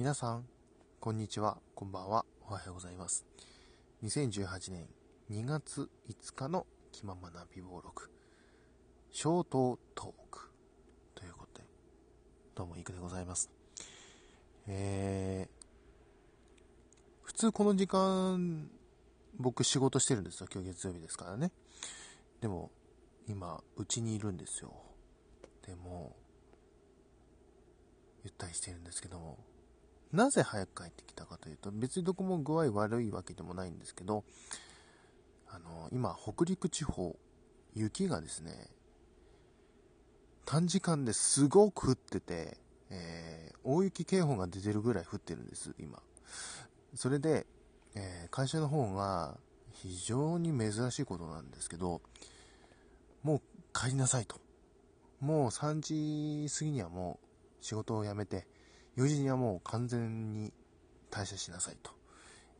皆さん、こんにちは、こんばんは、おはようございます。2018年2月5日の気ままな美貌録、ショートトークということで、どうもいくでございます。えー、普通この時間、僕仕事してるんですよ。今日月曜日ですからね。でも、今、うちにいるんですよ。でも、ゆったりしてるんですけども、なぜ早く帰ってきたかというと、別にどこも具合悪いわけでもないんですけど、あの、今、北陸地方、雪がですね、短時間ですごく降ってて、えー、大雪警報が出てるぐらい降ってるんです、今。それで、えー、会社の方が非常に珍しいことなんですけど、もう帰りなさいと。もう3時過ぎにはもう仕事を辞めて、4時にはもう完全に退社しなさいと、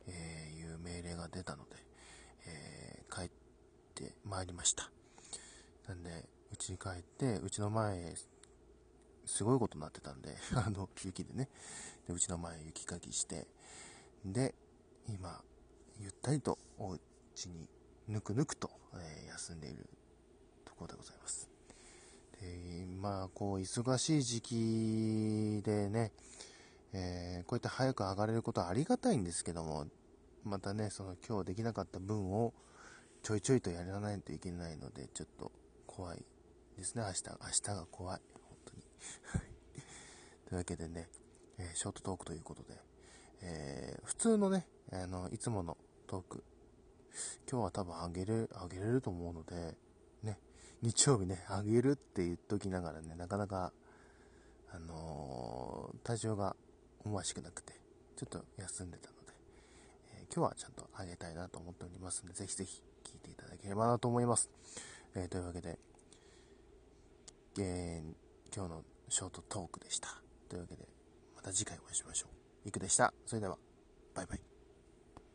えいう命令が出たので、えー、帰ってまいりました。なんで、うちに帰って、うちの前、すごいことになってたんで、あの、雪でね。で、うちの前雪かきして、で、今、ゆったりとお家にぬくぬくと、えー、休んでいるところでございます。まあ、こう、忙しい時期でね、えー、こうやって早く上がれることはありがたいんですけども、またね、その今日できなかった分をちょいちょいとやらないといけないので、ちょっと怖いですね、明日。明日が怖い。本当に。というわけでね、えー、ショートトークということで、えー、普通のね、あの、いつものトーク、今日は多分あげる、あげれると思うので、ね、日曜日ね、あげるって言っときながらね、なかなか、あのー、体調が思わしくなくて、ちょっと休んでたので、えー、今日はちゃんとあげたいなと思っておりますので、ぜひぜひ聞いていただければなと思います。えー、というわけで、えー、今日のショートトークでした。というわけで、また次回お会いしましょう。いくでした。それでは、バイバイ。